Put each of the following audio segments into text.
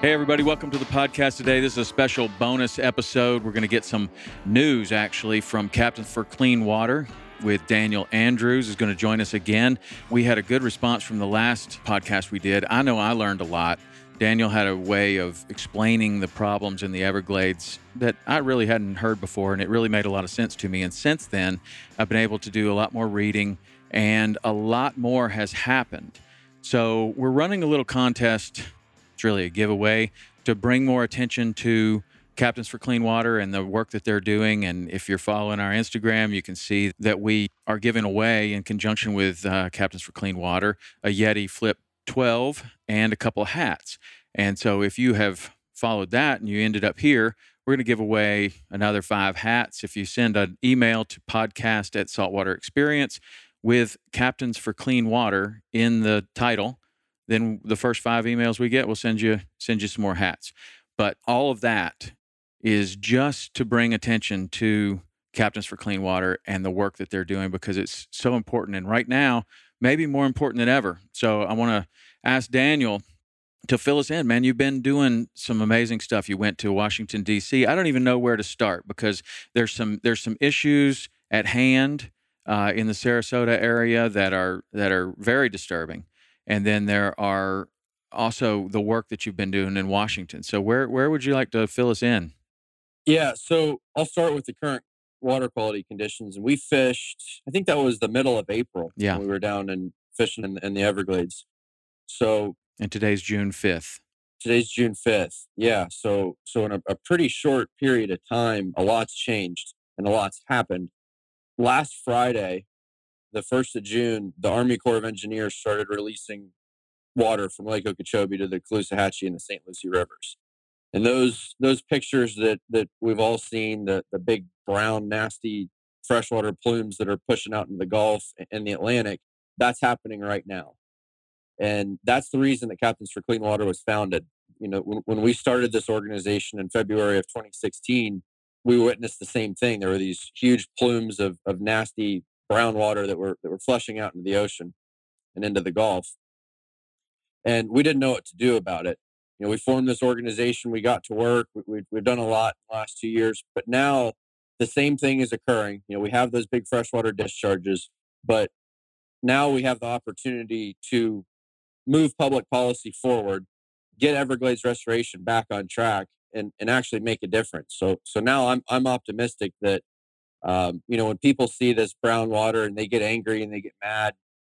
Hey, everybody, welcome to the podcast today. This is a special bonus episode. We're going to get some news actually from Captain for Clean Water with Daniel Andrews is going to join us again. We had a good response from the last podcast we did. I know I learned a lot. Daniel had a way of explaining the problems in the Everglades that I really hadn't heard before, and it really made a lot of sense to me. And since then, I've been able to do a lot more reading, and a lot more has happened. So, we're running a little contest it's really a giveaway to bring more attention to Captains for Clean Water and the work that they're doing. And if you're following our Instagram, you can see that we are giving away, in conjunction with uh, Captains for Clean Water, a Yeti Flip 12 and a couple of hats. And so if you have followed that and you ended up here, we're going to give away another five hats. If you send an email to podcast at Saltwater Experience with Captains for Clean Water in the title, then the first five emails we get, we'll send you send you some more hats. But all of that is just to bring attention to Captains for Clean Water and the work that they're doing because it's so important. And right now, maybe more important than ever. So I want to ask Daniel to fill us in, man. You've been doing some amazing stuff. You went to Washington D.C. I don't even know where to start because there's some there's some issues at hand uh, in the Sarasota area that are that are very disturbing. And then there are also the work that you've been doing in Washington. So where where would you like to fill us in? Yeah, so I'll start with the current water quality conditions. And we fished, I think that was the middle of April. Yeah. we were down and fishing in, in the Everglades. So and today's June 5th. Today's June 5th. Yeah. So so in a, a pretty short period of time, a lot's changed and a lot's happened. Last Friday, the first of June, the Army Corps of Engineers started releasing water from Lake Okeechobee to the Caloosahatchee and the St. Lucie rivers. And those those pictures that that we've all seen, the the big brown nasty freshwater plumes that are pushing out into the Gulf and the Atlantic, that's happening right now. And that's the reason that Captains for Clean Water was founded. You know, when, when we started this organization in February of 2016, we witnessed the same thing. There were these huge plumes of, of nasty brown water that were that were flushing out into the ocean and into the Gulf. And we didn't know what to do about it. You know, we formed this organization. We got to work. We, have done a lot in the last two years, but now the same thing is occurring. You know, we have those big freshwater discharges, but now we have the opportunity to move public policy forward, get Everglades restoration back on track, and, and actually make a difference. So so now I'm I'm optimistic that um, you know, when people see this brown water and they get angry and they get mad,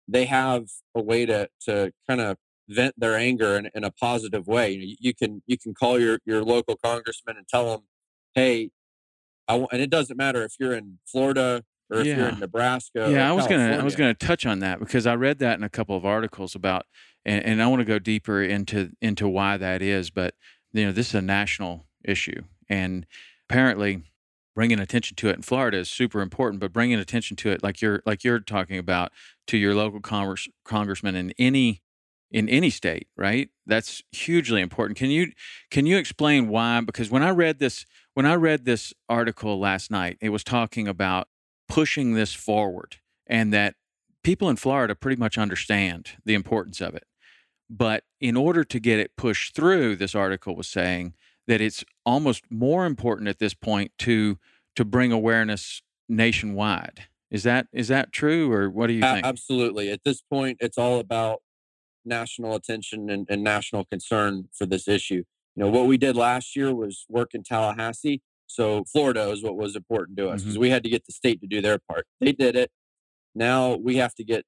they have a way to to kind of vent their anger in, in a positive way. You, know, you, can you can call your your local congressman and tell them, hey, I want, and it doesn't matter if you're in Florida or if yeah. you're in Nebraska. Yeah, I was gonna I was gonna touch on that because I read that in a couple of articles about, and, and I want to go deeper into into why that is. But you know, this is a national issue, and apparently bringing attention to it in Florida is super important, but bringing attention to it like you're like you're talking about to your local congress, congressman in any in any state, right? That's hugely important. Can you can you explain why? Because when I read this when I read this article last night, it was talking about pushing this forward and that people in Florida pretty much understand the importance of it. But in order to get it pushed through, this article was saying that it's almost more important at this point to to bring awareness nationwide. Is that is that true, or what do you think? Absolutely. At this point, it's all about national attention and, and national concern for this issue. You know, what we did last year was work in Tallahassee. So Florida is what was important to us because mm-hmm. we had to get the state to do their part. They did it. Now we have to get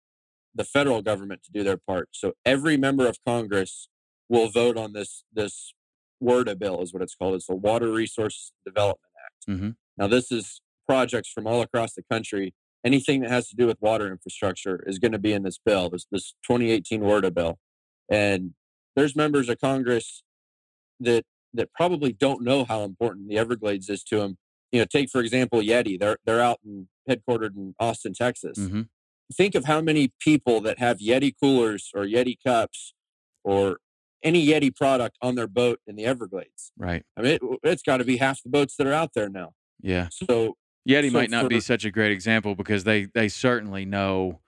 the federal government to do their part. So every member of Congress will vote on this this WRDA bill is what it's called. It's the Water Resources Development Act. Mm-hmm. Now this is projects from all across the country. Anything that has to do with water infrastructure is going to be in this bill, this this 2018 WRDA bill. And there's members of Congress that that probably don't know how important the Everglades is to them. You know, take for example Yeti. They're they're out and headquartered in Austin, Texas. Mm-hmm think of how many people that have Yeti coolers or Yeti cups or any Yeti product on their boat in the Everglades. Right. I mean, it, has got to be half the boats that are out there now. Yeah. So Yeti so might not for, be such a great example because they they certainly know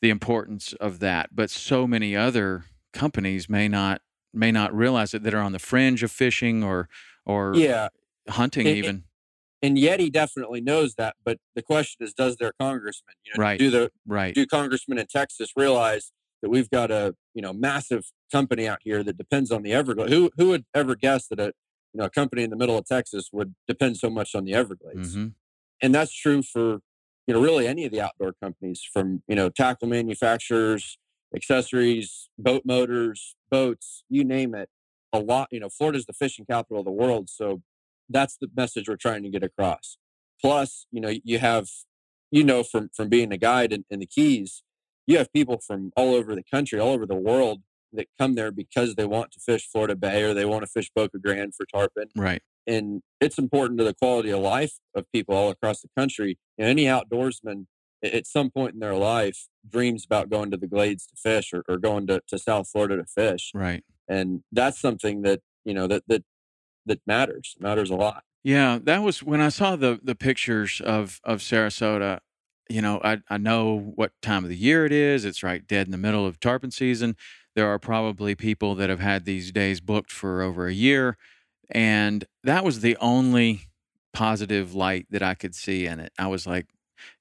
the importance of that, but so many other companies may not may not realize it that are on the fringe of fishing or or yeah hunting it, even and Yeti definitely knows that. But the question is, does their congressman, you know, right. do the right. do congressmen in Texas realize that we've got a you know massive company out here that depends on the Everglades? Who who would ever guess that a you know a company in the middle of Texas would depend so much on the Everglades? Mm-hmm. And that's true for you know really any of the outdoor companies, from you know tackle manufacturers, accessories, boat motors, boats, you name it. A lot, you know, Florida's the fishing capital of the world, so that's the message we're trying to get across. Plus, you know, you have, you know, from from being a guide in, in the Keys, you have people from all over the country, all over the world that come there because they want to fish Florida Bay or they want to fish Boca Grande for tarpon. Right. And it's important to the quality of life of people all across the country. And any outdoorsman at some point in their life dreams about going to the glades to fish or, or going to, to South Florida to fish. Right. And that's something that, you know, that, that that matters. It matters a lot. Yeah, that was when I saw the the pictures of of Sarasota. You know, I I know what time of the year it is. It's right dead in the middle of tarpon season. There are probably people that have had these days booked for over a year, and that was the only positive light that I could see in it. I was like,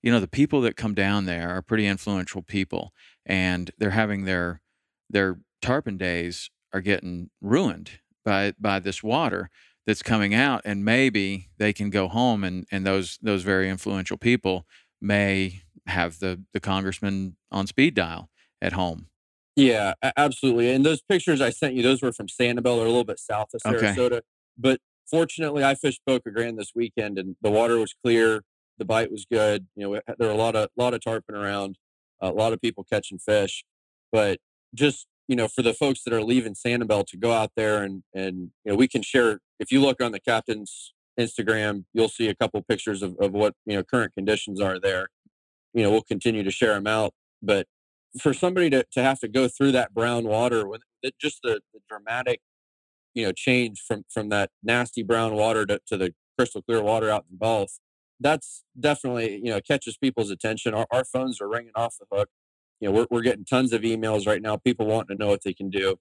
you know, the people that come down there are pretty influential people, and they're having their their tarpon days are getting ruined by by this water that's coming out and maybe they can go home and and those those very influential people may have the the congressman on speed dial at home yeah absolutely and those pictures i sent you those were from sanibel or a little bit south of sarasota okay. but fortunately i fished boca grande this weekend and the water was clear the bite was good you know there were a lot of lot of tarpon around a lot of people catching fish but just you know, for the folks that are leaving Sanibel to go out there and and you know, we can share. If you look on the captain's Instagram, you'll see a couple pictures of, of what you know current conditions are there. You know, we'll continue to share them out, but for somebody to, to have to go through that brown water with it, just the, the dramatic, you know, change from from that nasty brown water to, to the crystal clear water out in the Gulf, that's definitely you know catches people's attention. Our, our phones are ringing off the hook you know, we're, we're getting tons of emails right now, people wanting to know what they can do.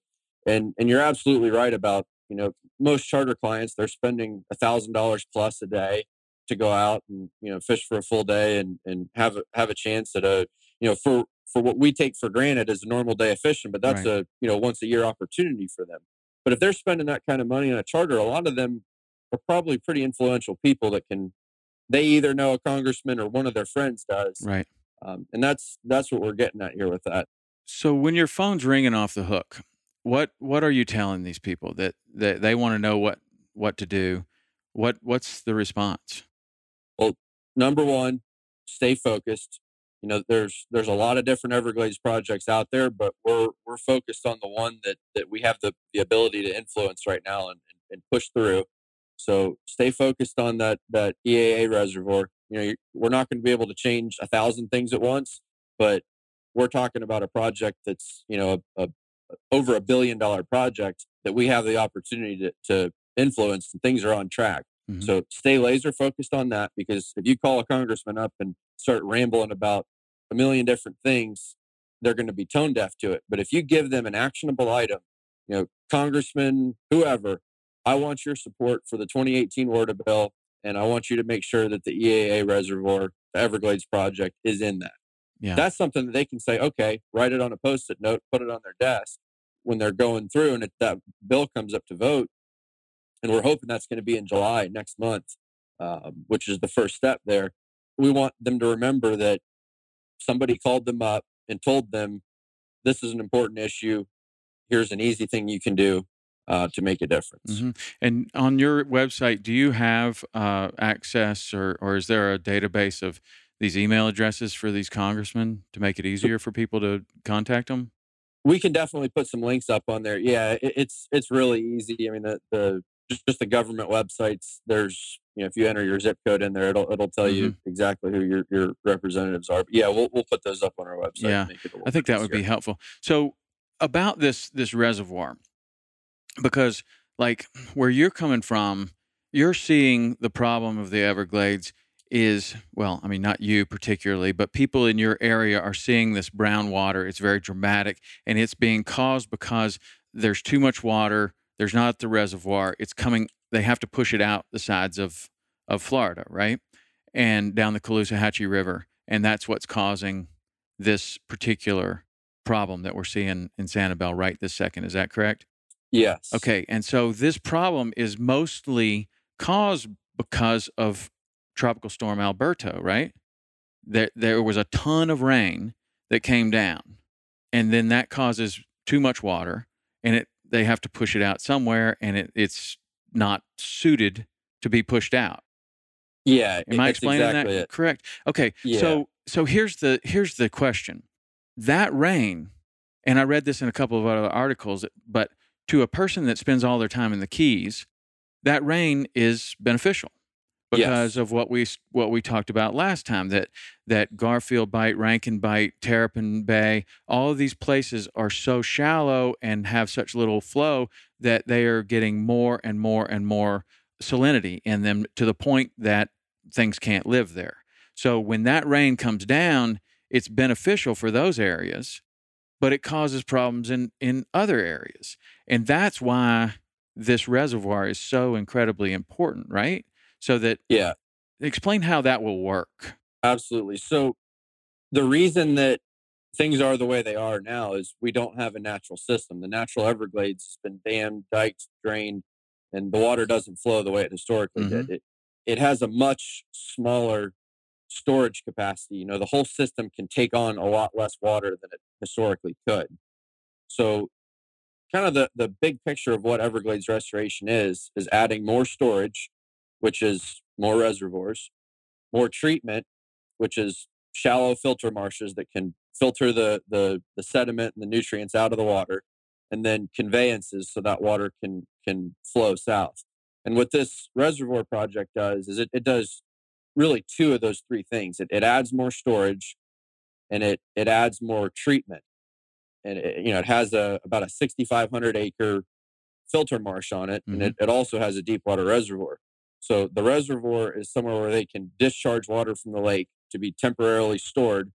And, and you're absolutely right about, you know, most charter clients, they're spending a thousand dollars plus a day to go out and, you know, fish for a full day and, and have a, have a chance at a, you know, for, for what we take for granted as a normal day of fishing, but that's right. a, you know, once a year opportunity for them. But if they're spending that kind of money on a charter, a lot of them are probably pretty influential people that can, they either know a congressman or one of their friends does. Right um, and that's that's what we're getting at here with that. So when your phone's ringing off the hook, what what are you telling these people that that they want to know what what to do? What what's the response? Well, number one, stay focused. You know, there's there's a lot of different Everglades projects out there, but we're we're focused on the one that that we have the, the ability to influence right now and, and push through. So stay focused on that that EAA reservoir. You know, we're not going to be able to change a thousand things at once, but we're talking about a project that's you know a, a over a billion dollar project that we have the opportunity to, to influence and things are on track. Mm-hmm. So stay laser focused on that because if you call a congressman up and start rambling about a million different things, they're going to be tone deaf to it. But if you give them an actionable item, you know, congressman, whoever, I want your support for the 2018 water bill, and I want you to make sure that the EAA reservoir, the Everglades project, is in that. Yeah. That's something that they can say, okay, write it on a post-it note, put it on their desk when they're going through, and if that bill comes up to vote, and we're hoping that's going to be in July next month, um, which is the first step there. We want them to remember that somebody called them up and told them this is an important issue. Here's an easy thing you can do uh, to make a difference. Mm-hmm. And on your website, do you have uh, access or, or is there a database of these email addresses for these congressmen to make it easier for people to contact them? We can definitely put some links up on there. Yeah, it, it's it's really easy. I mean, the, the just, just the government websites. There's you know if you enter your zip code in there, it'll it'll tell mm-hmm. you exactly who your, your representatives are. But yeah, we'll we'll put those up on our website. Yeah, I think that easier. would be helpful. So about this this reservoir, because like where you're coming from, you're seeing the problem of the Everglades is well, I mean, not you particularly, but people in your area are seeing this brown water. It's very dramatic, and it's being caused because there's too much water. There's not the reservoir. It's coming. They have to push it out the sides of of Florida, right, and down the Caloosahatchee River, and that's what's causing this particular problem that we're seeing in Sanibel right this second. Is that correct? Yes. Okay, and so this problem is mostly caused because of Tropical Storm Alberto, right? There, there was a ton of rain that came down, and then that causes too much water, and it they have to push it out somewhere, and it, it's not suited to be pushed out. Yeah, am I explaining exactly that it. correct? Okay, yeah. so so here's the here's the question: that rain, and I read this in a couple of other articles, but to a person that spends all their time in the Keys, that rain is beneficial because yes. of what we what we talked about last time that that Garfield Bight, Rankin Bight, Terrapin Bay, all of these places are so shallow and have such little flow that they are getting more and more and more salinity in them to the point that things can't live there. So when that rain comes down, it's beneficial for those areas, but it causes problems in in other areas. And that's why this reservoir is so incredibly important, right? So that yeah. explain how that will work. Absolutely so the reason that things are the way they are now is we don't have a natural system. The natural everglades has been dammed diked drained and the water doesn't flow the way it historically mm-hmm. did it it has a much smaller storage capacity you know the whole system can take on a lot less water than it historically could. So kind of the, the big picture of what everglades restoration is is adding more storage which is more reservoirs, more treatment, which is shallow filter marshes that can filter the, the, the sediment and the nutrients out of the water, and then conveyances so that water can, can flow south. And what this reservoir project does is it, it does really two of those three things. It, it adds more storage and it, it adds more treatment. And it, you know, it has a, about a 6,500 acre filter marsh on it, mm-hmm. and it, it also has a deep water reservoir. So the reservoir is somewhere where they can discharge water from the lake to be temporarily stored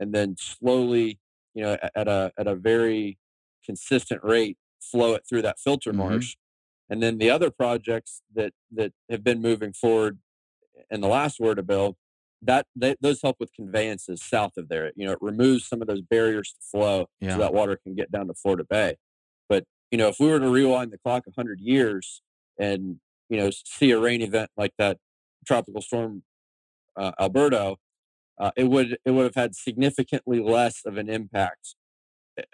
and then slowly, you know, at a at a very consistent rate flow it through that filter mm-hmm. marsh. And then the other projects that that have been moving forward in the last WRDA bill, that they, those help with conveyances south of there. You know, it removes some of those barriers to flow yeah. so that water can get down to Florida Bay. But you know, if we were to rewind the clock 100 years and you know, see a rain event like that tropical storm uh, Alberto, uh, it would it would have had significantly less of an impact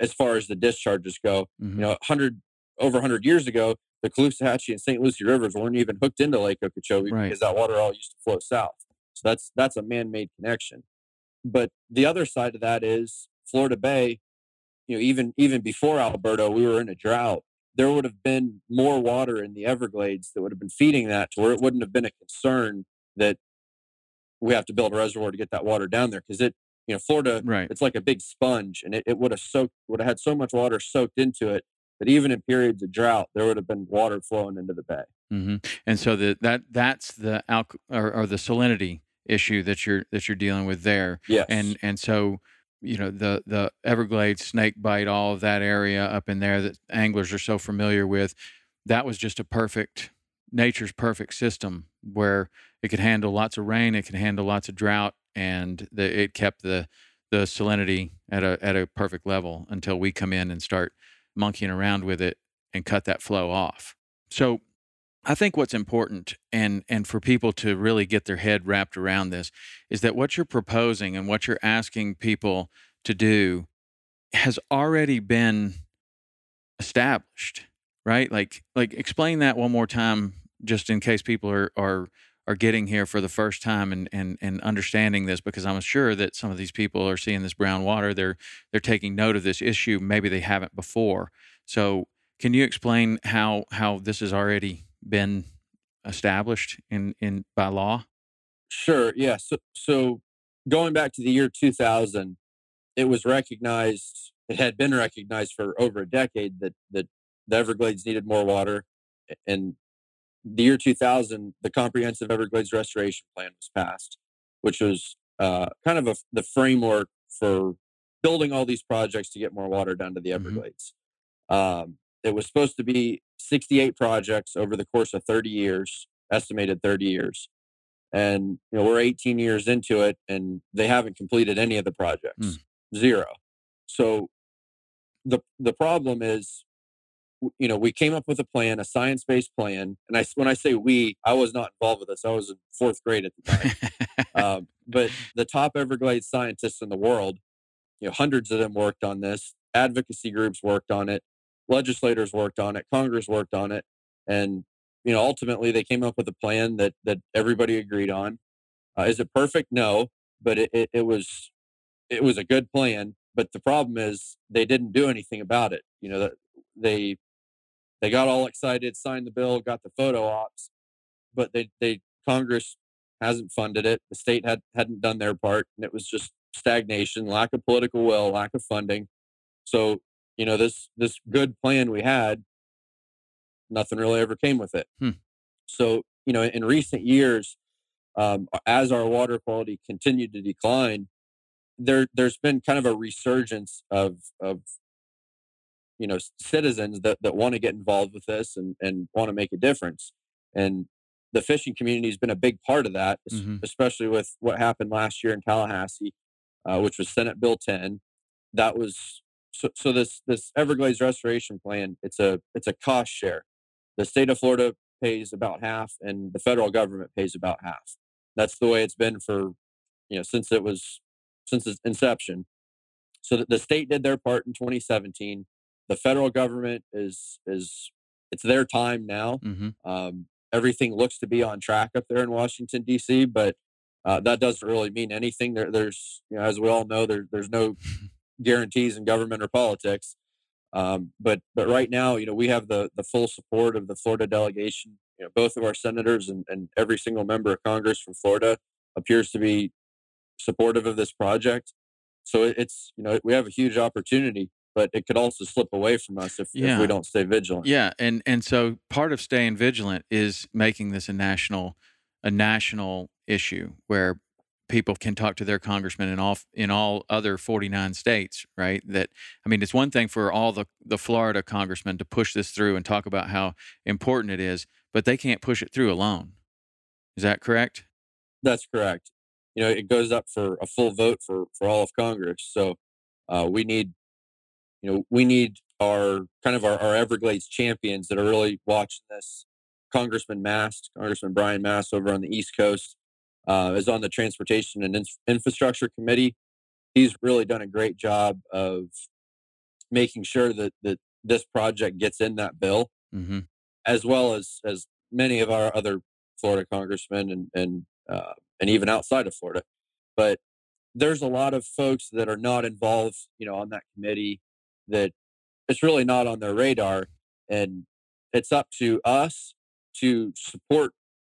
as far as the discharges go. Mm-hmm. You know, hundred over hundred years ago, the Caloosahatchee and St. Lucie rivers weren't even hooked into Lake Okeechobee right. because that water all used to flow south. So that's that's a man-made connection. But the other side of that is Florida Bay. You know, even even before Alberto, we were in a drought there would have been more water in the Everglades that would have been feeding that to where it wouldn't have been a concern that we have to build a reservoir to get that water down there because it, you know, Florida, Right. it's like a big sponge and it, it would have soaked, would have had so much water soaked into it that even in periods of drought, there would have been water flowing into the bay. hmm And so the, that that's the alk- or, or the salinity issue that you're that you're dealing with there. Yes. And and so you know the the Everglades Snake Bight, all of that area up in there that anglers are so familiar with. That was just a perfect nature's perfect system where it could handle lots of rain, it could handle lots of drought, and the, it kept the the salinity at a at a perfect level until we come in and start monkeying around with it and cut that flow off. So I think what's important and and for people to really get their head wrapped around this is that what you're proposing and what you're asking people to do has already been established, right? Like like explain that one more time just in case people are are are getting here for the first time and and and understanding this because I'm sure that some of these people are seeing this brown water they're they're taking note of this issue maybe they haven't before. So can you explain how how this is already been established in in by law? Sure. Yeah. So, so going back to the year 2000, it was recognized. It had been recognized for over a decade that that the Everglades needed more water. And the year 2000, the Comprehensive Everglades Restoration Plan was passed, which was uh, kind of a, the framework for building all these projects to get more water down to the Mhm. Everglades. Um, it was supposed to be 68 projects over the course of 30 years, estimated 30 years and you know we're 18 years into it and they haven't completed any of the projects. Zero. So the the problem is you know we came up with a plan a science-based plan and i when i say we i was not involved with this i was in fourth grade at the time. Um, but the top everglades scientists in the world you know hundreds of them worked on this advocacy groups worked on it legislators worked on it congress worked on it and you know ultimately they came up with a plan that that everybody agreed on. Uh, is it perfect? No but it, it, it was it was a good plan but the problem is they didn't do anything about it you know they they got all excited signed the bill got the photo ops but they they congress hasn't funded it the state had hadn't done their part and it was just stagnation lack of political will lack of funding. So you know this this good plan we had nothing really ever came with it Hmm. so you know in recent years um, as our water quality continued to decline there there's been kind of a resurgence of of you know citizens that, that want to get involved with this and and want to make a difference and the fishing community has been a big part of that Mhm. especially with what happened last year in tallahassee uh, which was senate bill 10 that was so, so this this everglades restoration plan it's a it's a cost share. The state of florida pays about half and the federal government pays about half. That's the way it's been for you know since it was since its inception. So the state did their part in 2017 the federal government is is it's their time now. Hmm um, everything looks to be on track up there in washington d.c but uh, that doesn't really mean anything. There, there's you know as we all know there, there's no guarantees in government or politics. Um, but but right now you know we have the the full support of the florida delegation. You know both of our senators and, and every single member of congress from florida appears to be supportive of this project. So it- it's you know we have a huge opportunity but it could also slip away from us if, if we don't stay vigilant. Yeah, and and so part of staying vigilant is making this a national a national issue where people can talk to their congressman in all in all other 49 states, right? That I mean, it's one thing for all the the Florida congressmen to push this through and talk about how important it is, but they can't push it through alone. Is that correct? That's correct. You know, it goes up for a full vote for for all of Congress. So uh, we need, you know, we need our kind of our, our Everglades champions that are really watching this. Congressman Mast, Congressman Brian Mast over on the East Coast, uh, is on the Transportation and Inf- Infrastructure Committee. He's really done a great job of making sure that that this project gets in that bill Mm-hmm. as well as as many of our other Florida congressmen and and uh, and even outside of Florida. But there's a lot of folks that are not involved, you know, on that committee that it's really not on their radar. And it's up to us to support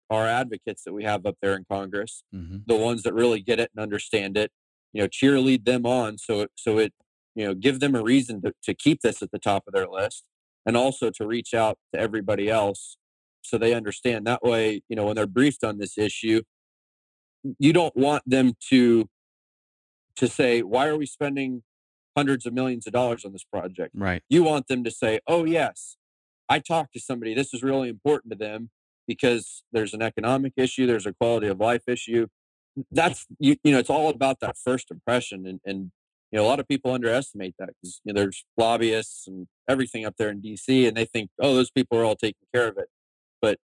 our advocates that we have up there in Congress, hmm the ones that really get it and understand it. You know, cheerlead them on so it, so it you know give them a reason to, to keep this at the top of their list, and also to reach out to everybody else so they understand. That way, you know, when they're briefed on this issue, you don't want them to to say, "Why are we spending hundreds of millions of dollars on this project?" Right. You want them to say, "Oh yes, I talked to somebody. This is really important to them because there's an economic issue, there's a quality of life issue." That's you, you know, it's all about that first impression, and and you know, a lot of people underestimate that because you know there's lobbyists and everything up there in D.C. and they think, "Oh, those people are all taking care of it," but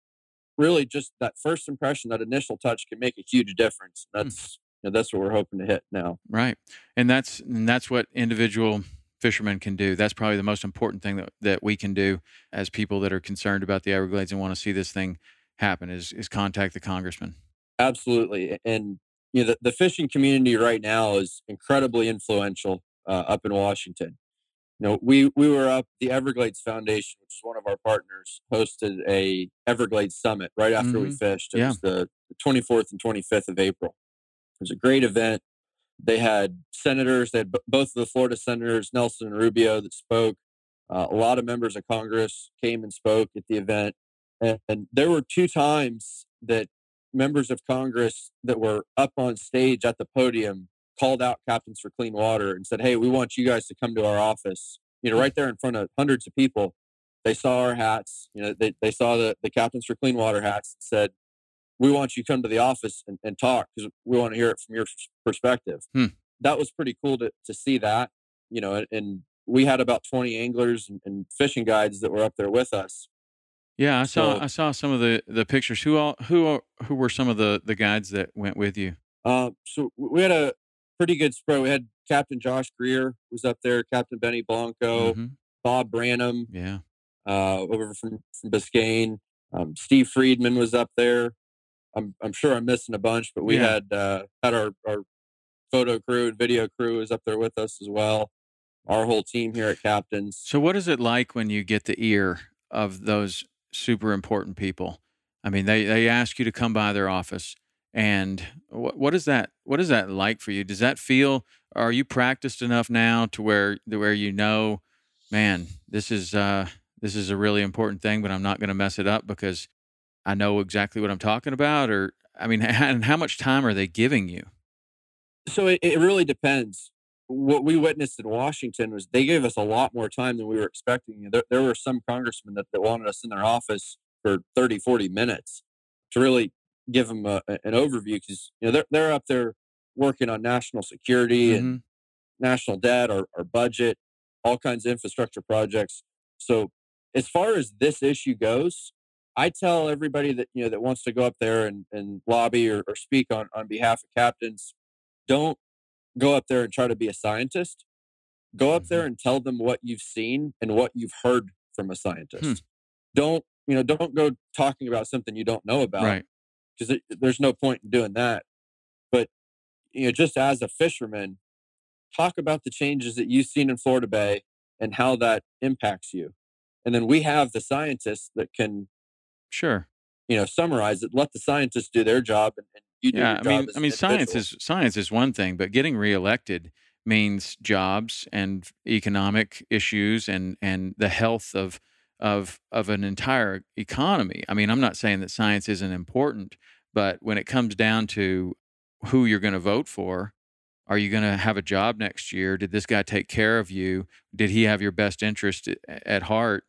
really, just that first impression, that initial touch, can make a huge difference. Hmm. That's you know, that's what we're hoping to hit now. Right. And that's and that's what individual fishermen can do. That's probably the most important thing that, that we can do as people that are concerned about the Everglades and want to see this thing happen is is contact the congressman. Absolutely, and you know the, the fishing community right now is incredibly influential uh, up in Washington. You know, we we were up the Everglades Foundation, which is one of our partners, hosted a Everglades Summit right after we Mhm. fished. It Yeah. was the, the 24th and 25th of April. It was a great event. They had senators, they had b- both of the Florida senators, Nelson and Rubio, that spoke. Uh, a lot of members of Congress came and spoke at the event. And, and there were two times that members of Congress that were up on stage at the podium called out Captains for Clean Water and said, Hey, we want you guys to come to our office. You know, right there in front of hundreds of people. They saw our hats, you know, they, they saw the, the Captains for Clean Water hats and said, We want you to come to the office and, and talk because we want to hear it from your perspective. Hmm. That was pretty cool to, to see that, you know, and, and we had about 20 anglers and, and fishing guides that were up there with us. Yeah, I saw So- I saw some of the the pictures. Who all who are, who were some of the the guides that went with you? Uh, so we had a pretty good spread. We had Captain Josh Greer was up there, Captain Benny Blanco, Mhm. Bob Branham Yeah. uh, over from, from Biscayne. Um, Steve Friedman was up there. I'm I'm sure I'm missing a bunch, but we Yeah. had uh, had our, our photo crew and video crew was up there with us as well. Our whole team here at Captains. So what is it like when you get the ear of those super important people? I mean, they they ask you to come by their office, and what what is that? What is that like for you? Does that feel? Are you practiced enough now to where to where you know, man, this is uh, this is a really important thing, but I'm not going to mess it up because I know exactly what I'm talking about. Or I mean, and how much time are they giving you? So it, it really depends. What we witnessed in Washington was they gave us a lot more time than we were expecting. There, there were some congressmen that, that wanted us in their office for 30, 40 minutes to really give them a, an overview because you know they're, they're up there working on national security and Mhm. national debt, or, our budget, all kinds of infrastructure projects. So as far as this issue goes, I tell everybody that you know that wants to go up there and, and lobby or, or speak on, on behalf of captains, don't go up there and try to be a scientist. Go up there mm-hmm. and tell them what you've seen and what you've heard from a hmm. scientist. Don't you know? Don't go talking about something you don't know about Right. because there's no point in doing that. But you know, just as a fisherman, talk about the changes that you've seen in Florida Bay and how that impacts you. And then we have the scientists that can, Sure. you know, summarize it. Let the scientists do their job, and, and you yeah, I mean, I mean, science individual. is science is one thing, but getting reelected means jobs and economic issues and and the health of of of an entire economy. I mean, I'm not saying that science isn't important, but when it comes down to who you're going to vote for, are you going to have a job next year? Did this guy take care of you? Did he have your best interest at heart?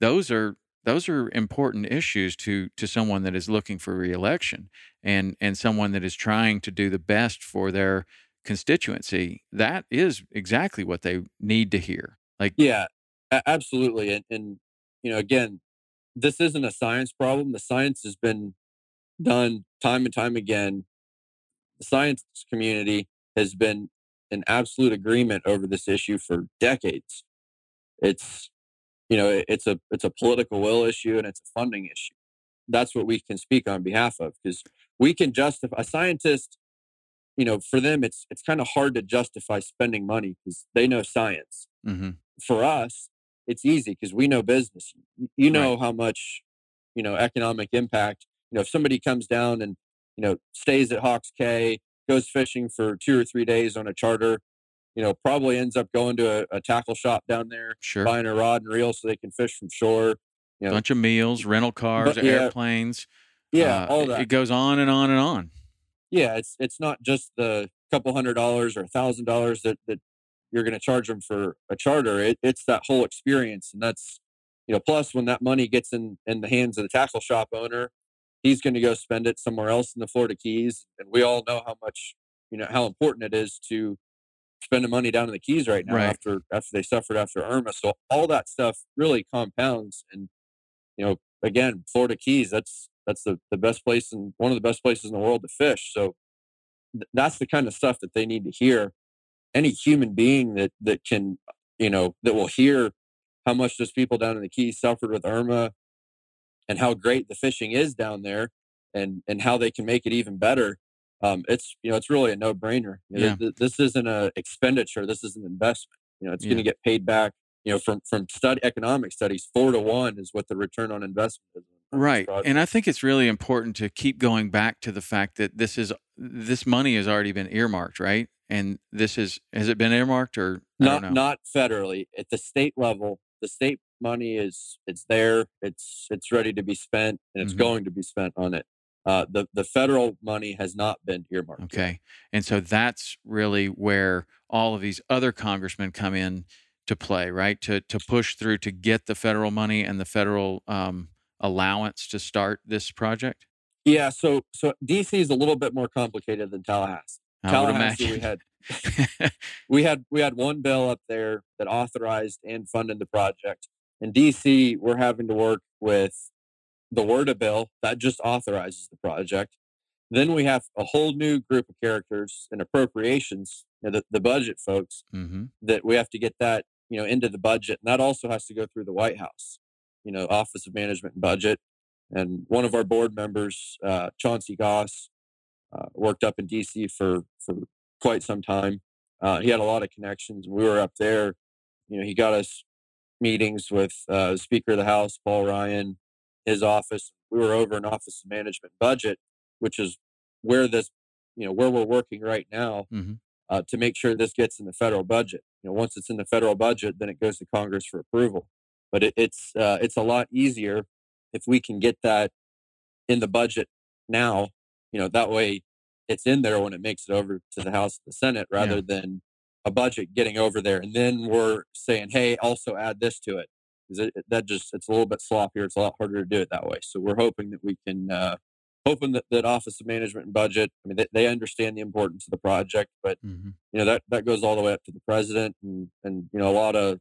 Those are those are important issues to to someone that is looking for reelection and and someone that is trying to do the best for their constituency that is exactly what they need to hear like Yeah, absolutely. And, and, you know, again, this isn't a science problem. The science has been done time and time again. The science community has been in absolute agreement over this issue for decades. It's, you know, it's a it's a political will issue and it's a funding issue. That's what we can speak on behalf of because we can justify a scientist. You know, for them, it's it's kind of hard to justify spending money because they know science mhm. for us, it's easy because we know business. You know right. how much you know economic impact. You know, if somebody comes down and you know stays at Hawks Cay, goes fishing for two or three days on a charter, you know, probably ends up going to a, a tackle shop down there, sure. buying a rod and reel so they can fish from shore. You know, bunch of meals, rental cars, but, yeah, airplanes. Yeah, uh, all that. It goes on and on and on. Yeah, it's it's not just the couple hundred dollars or a thousand dollars that that you're going to charge them for a charter. It, it's that whole experience, and that's you know. Plus, when that money gets in in the hands of the tackle shop owner, he's going to go spend it somewhere else in the Florida Keys, and we all know how much you know how important it is to spending money down in the Keys right now right. after after they suffered after Irma. So all that stuff really compounds, and you know, again, Florida Keys. That's that's the, the best place and one of the best places in the world to fish. So th- that's the kind of stuff that they need to hear. Any human being that that can, you know, that will hear how much those people down in the Keys suffered with Irma, and how great the fishing is down there, and and how they can make it even better um, it's you know it's really a no brainer. You know, yeah. this isn't an expenditure. This is an investment. You know, it's yeah. going to get paid back. You know, from from study economic studies, four to one is what the return on investment is. Right, and I think it's really important to keep going back to the fact that this is this money has already been earmarked, right? And this is has it been earmarked or not? Not federally at the state level. The state money is it's there. It's it's ready to be spent, and it's mm-hmm. going to be spent on it. Uh, the the federal money has not been earmarked. Okay, and so that's really where all of these other congressmen come in to play, right? To to push through to get the federal money and the federal um, allowance to start this project. Yeah, so so DC is a little bit more complicated than Tallahassee. I Tallahassee, we had we had we had one bill up there that authorized and funded the project. In DC, we're having to work with the WRDA bill that just authorizes the project. Then we have a whole new group of characters and appropriations, you know, the, the budget folks, mm-hmm. that we have to get that you know into the budget, and that also has to go through the White House, you know, Office of Management and Budget. And one of our board members, uh, Chauncey Goss, uh, worked up in D.C. for for quite some time. Uh, he had a lot of connections. We were up there. You know, he got us meetings with uh, Speaker of the House, Paul Ryan, his office. We were over in Office Management Budget, which is where this, you know, where we're working right now mm-hmm. uh, to make sure this gets in the federal budget. You know, once it's in the federal budget, then it goes to Congress for approval. But it, it's uh, it's a lot easier if we can get that in the budget now. You know, that way it's in there when it makes it over to the House the Senate, rather yeah. than a budget getting over there and then we're saying, hey, also add this to it it, that just it's a little bit sloppier. It's a lot harder to do it that way. So we're hoping that we can, uh, hoping that, that Office of Management and Budget. I mean, they, they understand the importance of the project, but mm-hmm. you know that that goes all the way up to the president and and you know a lot of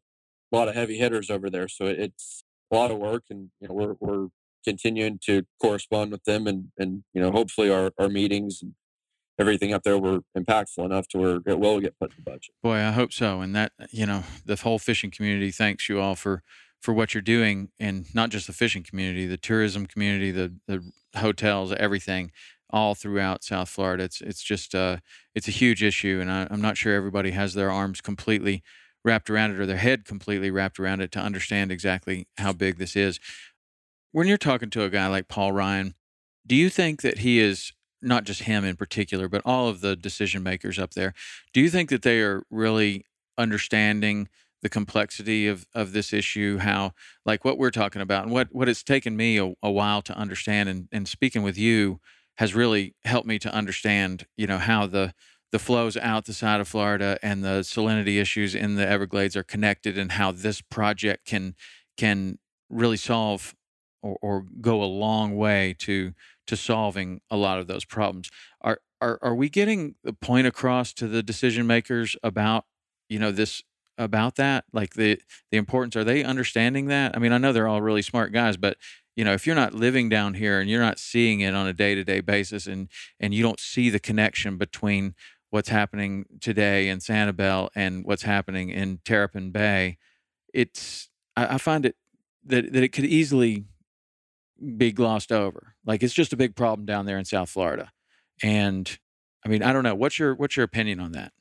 a lot of heavy hitters over there. So it's a lot of work, and you know we're we're continuing to correspond with them, and and you know hopefully our our meetings and everything up there were impactful enough to where it will get put in the budget. Boy, I hope so. And that, you know, the whole fishing community thanks you all for for what you're doing, and not just the fishing community, the tourism community, the the hotels, everything, all throughout South Florida. It's it's just uh, it's a huge issue, and I, I'm not sure everybody has their arms completely wrapped around it or their head completely wrapped around it to understand exactly how big this is. When you're talking to a guy like Paul Ryan, do you think that he is not just him in particular, but all of the decision makers up there? Do you think that they are really understanding? The complexity of of this issue how like what we're talking about and what what it's taken me a, a, while to understand and and speaking with you has really helped me to understand you know how the the flows out the side of Florida and the salinity issues in the Everglades are connected and how this project can can really solve or, or go a long way to to solving a lot of those problems. Are are are we getting the point across to the decision makers about you know this about that? Like the the importance are they understanding that? I mean, I know they're all really smart guys, but you know, if you're not living down here and you're not seeing it on a day-to-day basis and and you don't see the connection between what's happening today in Sanibel and what's happening in Terrapin Bay, it's I, I find it that that it could easily be glossed over. Like it's just a big problem down there in South Florida. And I mean, I don't know. What's your what's your opinion on that?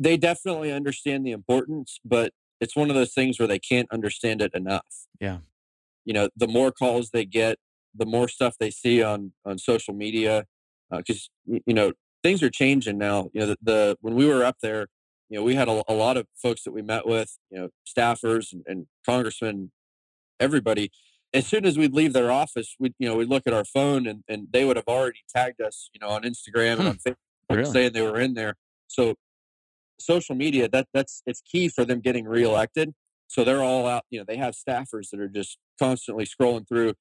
They definitely understand the importance, but it's one of those things where they can't understand it enough. Yeah. You know, the more calls they get, the more stuff they see on on social media, because uh, you know things are changing now. You know, the, the when we were up there, you know, we had a, a, lot of folks that we met with, you know, staffers and, and congressmen, everybody. As soon as we'd leave their office, we you know we'd look at our phone and, and they would have already tagged us, you know, on Instagram hmm. and on Facebook, really? saying they were in there. So social media that that's it's key for them getting reelected. So they're all out. You know, they have staffers that are just constantly scrolling through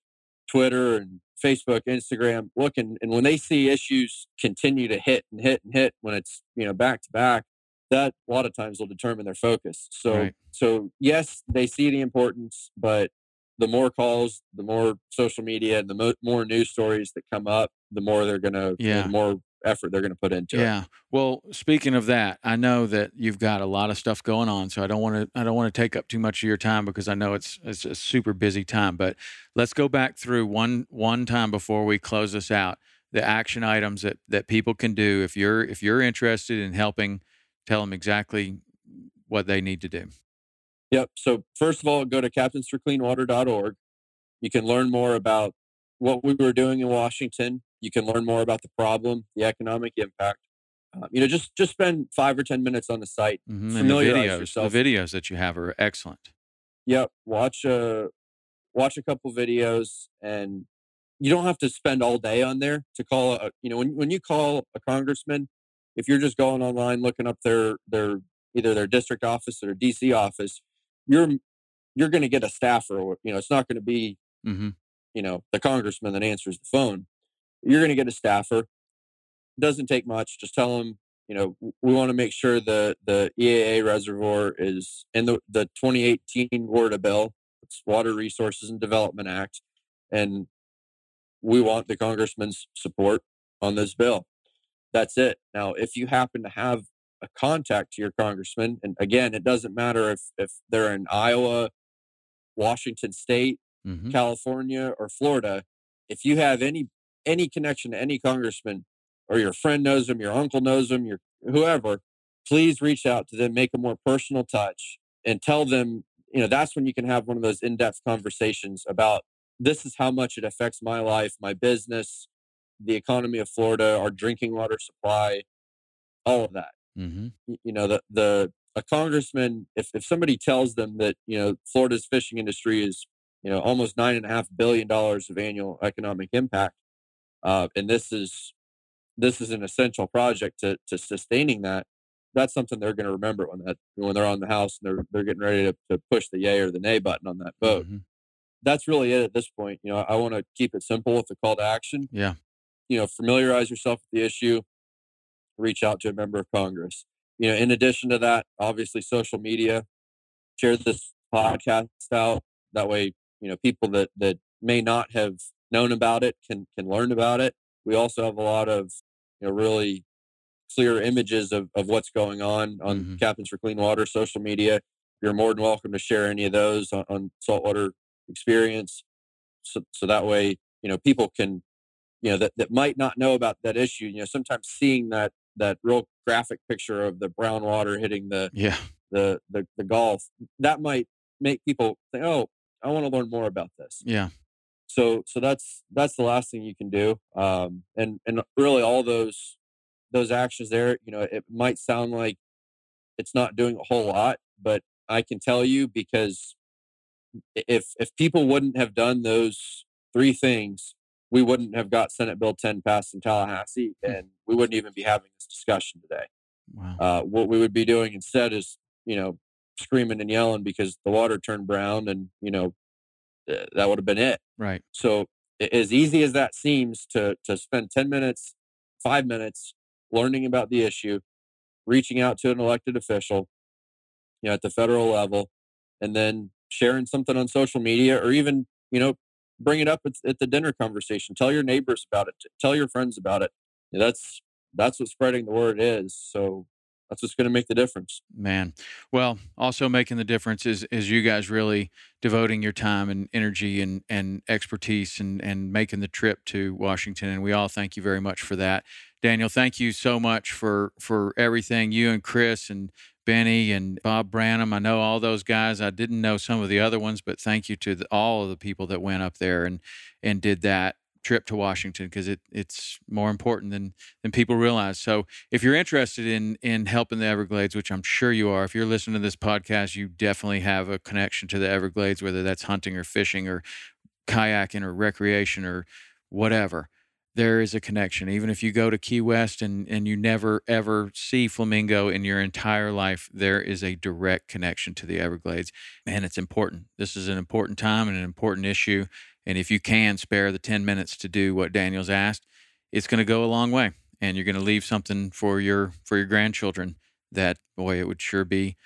Twitter and Facebook, Instagram, looking, and when they see issues continue to hit and hit and hit when it's you know back to back, that a lot of times will determine their focus. So right. so yes, they see the importance, but the more calls, the more social media, and the mo- more news stories that come up, the more they're gonna, yeah, the more effort they're going to put into yeah. it. Yeah. Well, speaking of that, I know that you've got a lot of stuff going on, so I don't want to I don't want to take up too much of your time because I know it's it's a super busy time. But let's go back through one one time before we close this out. The action items that that people can do if you're if you're interested in helping, tell them exactly what they need to do. Yep. So first of all, go to captainsforcleanwater.org. You can learn more about what we were doing in Washington, you can learn more about the problem, the economic impact. Uh, you know, just just spend five or ten minutes on the site. Mm-hmm. Familiarize the videos, yourself. The videos that you have are excellent. Yep, watch a watch a couple videos, and you don't have to spend all day on there to call. A, you know, when when you call a congressman, if you're just going online looking up their their either their district office or DC office, you're you're going to get a staffer. You know, it's not going to be mm-hmm. you know the congressman that answers the phone you're going to get a staffer. Doesn't take much. Just tell them, you know, we want to make sure the the EAA reservoir is in the the 2018 WRDA bill. It's Water Resources and Development Act, and we want the congressman's support on this bill. That's it. Now, if you happen to have a contact to your congressman, and again, it doesn't matter if if they're in Iowa, Washington State, mm-hmm. California, or Florida. If you have any any connection to any congressman or your friend knows them, your uncle knows them, your whoever, please reach out to them, make a more personal touch, and tell them, you know, that's when you can have one of those in-depth conversations about this is how much it affects my life, my business, the economy of Florida, our drinking water supply, all of that. Mm-hmm. You know, the the a congressman, if if somebody tells them that you know Florida's fishing industry is you know almost nine and a half billion dollars of annual economic impact, uh, and this is this is an essential project to to sustaining that. That's something they're going to remember when that when they're on the house and they're they're getting ready to, to push the yay or the nay button on that vote. Mm-hmm. That's really it at this point. You know, I want to keep it simple with the call to action. Yeah. You know, familiarize yourself with the issue. Reach out to a member of Congress. You know, in addition to that, obviously social media. Share this podcast out. That way, you know, people that that may not have known about it can can learn about it. We also have a lot of you know really clear images of, of what's going on on mm-hmm. Captains for Clean Water social media. You're more than welcome to share any of those on, on saltwater experience. So, so that way, you know, people can, you know, that, that might not know about that issue. You know, sometimes seeing that that real graphic picture of the brown water hitting the yeah the the, the Gulf that might make people think, oh, I want to learn more about this. Yeah so so that's that's the last thing you can do um, and and really all those those actions there you know it might sound like it's not doing a whole lot but i can tell you because if if people wouldn't have done those three things we wouldn't have got senate bill 10 passed in tallahassee hmm. and we wouldn't even be having this discussion today wow. uh, what we would be doing instead is you know screaming and yelling because the water turned brown and you know Eh, that would have been it. Right. So as easy as that seems to to spend 10 minutes, 5 minutes learning about the issue, reaching out to an elected official, you know, at the federal level and then sharing something on social media or even, you know, bring it up at, at the dinner conversation. Tell your neighbors about it. Tell your friends about it. That's that's what spreading the word is. So that's what's going to make the difference. Man, well, also making the difference is is you guys really devoting your time and energy and and expertise and and making the trip to Washington, and we all thank you very much for that. Daniel, thank you so much for for everything you and Chris and Benny and Bob Branham. I know all those guys. I didn't know some of the other ones, but thank you to the, all of the people that went up there and and did that trip to Washington because it it's more important than than people realize. So if you're interested in in helping the Everglades, which I'm sure you are, if you're listening to this podcast, you definitely have a connection to the Everglades, whether that's hunting or fishing or kayaking or recreation or whatever. There is a connection. Even if you go to Key West and, and you never ever see flamingo in your entire life, there is a direct connection to the Everglades. And it's important. This is an important time and an important issue. And if you can spare the 10 minutes to do what Daniel's asked, it's going to go a long way. And you're going to leave something for your for your grandchildren that boy, it would sure be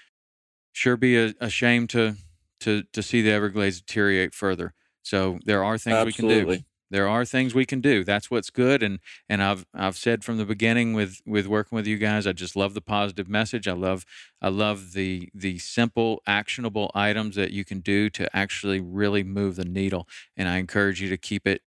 sure be a, a shame to to to see the Everglades deteriorate further. So there are things Absolutely. we can do. There are things we can do. That's what's good. And and I've I've said from the beginning with with working with you guys, I just love the positive message. I love I love the the simple actionable items that you can do to actually really move the needle. And I encourage you to keep it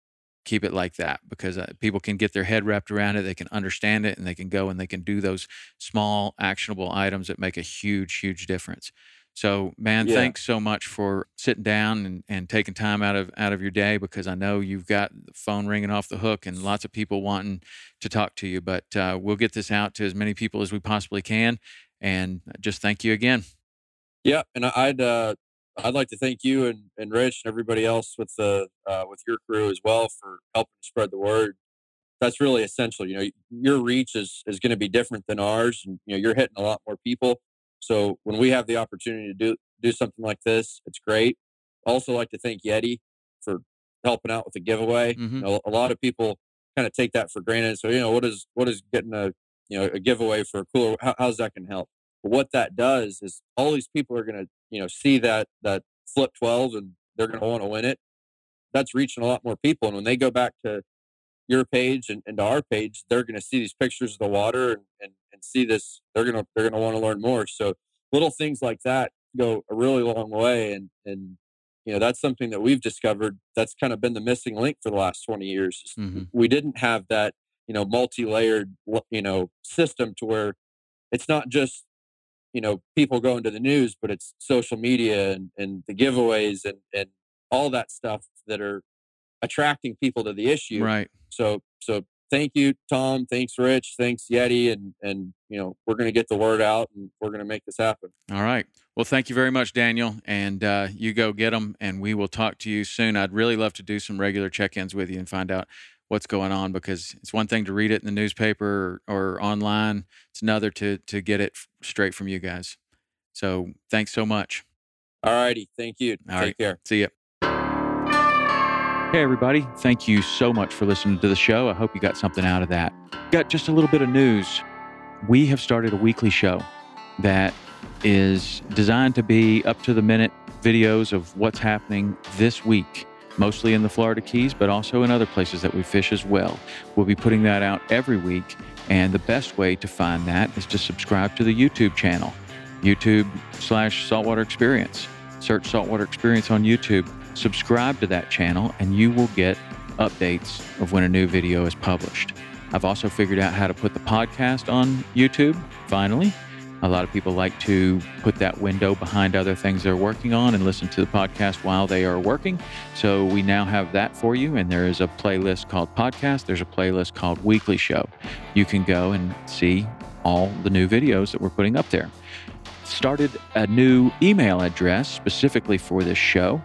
keep it like that because uh, people can get their head wrapped around it they can understand it and they can go and they can do those small actionable items that make a huge huge difference so, man, Yeah. thanks so much for sitting down and, and taking time out of out of your day because I know you've got the phone ringing off the hook and lots of people wanting to talk to you. But uh, we'll get this out to as many people as we possibly can. And just thank you again. Yeah, and I'd uh, I'd like to thank you and, and Rich and everybody else with the uh, with your crew as well for helping spread the word. That's really essential. You know, your reach is is going to be different than ours, and you know you're hitting a lot more people. So when we have the opportunity to do do something like this, it's great. Also, like to thank Yeti for helping out with the giveaway. Mhm. You know, a lot of people kind of take that for granted. So you know, what is what is getting a you know a giveaway for a cooler? How, how's that going to help? But what that does is all these people are going to, you know, see that that flip 12 and they're going to want to win it. That's reaching a lot more people. And when they go back to your page and, and to our page, they're going to see these pictures of the water and, and, and see this. They're going to they're going to want to learn more. So little things like that go a really long way. And and you know that's something that we've discovered. That's kind of been the missing link for the last 20 years. Mhm. We didn't have that you know multi-layered you know system to where it's not just you know people going to the news but it's social media and, and the giveaways and, and all that stuff that are attracting people to the issue Right. so so thank you tom thanks rich thanks yeti and and you know we're going to get the word out and we're going to make this happen All right. Well, thank you very much, Daniel. And uh, you go get them, and we will talk to you soon. I'd really love to do some regular check ins with you and find out what's going on because it's one thing to read it in the newspaper or, or online, it's another to, to get it straight from you guys. So thanks so much. all righty thank you All take right. care See ya. Hey, everybody. Thank you so much for listening to the show. I hope you got something out of that. Got just a little bit of news. We have started a weekly show that is designed to be up to the minute videos of what's happening this week, mostly in the Florida Keys, but also in other places that we fish as well. We'll be putting that out every week. And the best way to find that is to subscribe to the YouTube channel, YouTube slash Saltwater Experience. Search Saltwater Experience on YouTube. Subscribe to that channel, and you will get updates of when a new video is published. I've also figured out how to put the podcast on YouTube, finally. A lot of people like to put that window behind other things they're working on and listen to the podcast while they are working. So we now have that for you, and there is a playlist called Podcast. There's a playlist called Weekly Show. You can go and see all the new videos that we're putting up there. Started a new email address specifically for this show,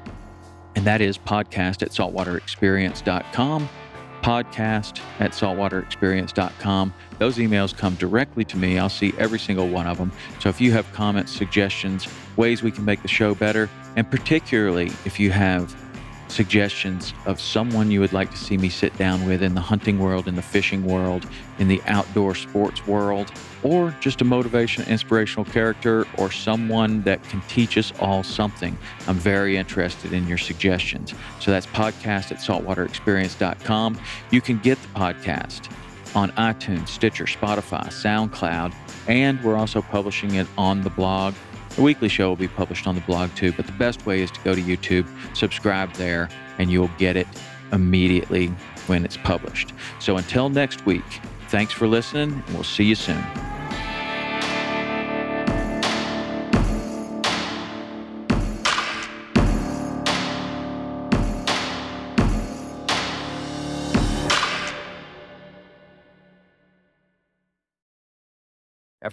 and that is podcast at saltwaterexperience.com. Podcast at saltwaterexperience.com. Those emails come directly to me. I'll see every single one of them. So if you have comments, suggestions, ways we can make the show better, and particularly if you have suggestions of someone you would like to see me sit down with in the hunting world, in the fishing world, in the outdoor sports world, or just a motivation, inspirational character, or someone that can teach us all something. I'm very interested in your suggestions. So that's podcast at saltwaterexperience.com. You can get the podcast on iTunes, Stitcher, Spotify, SoundCloud, and we're also publishing it on the blog. The weekly show will be published on the blog too, but the best way is to go to YouTube, subscribe there, and you'll get it immediately when it's published. So until next week, thanks for listening, and we'll see you soon.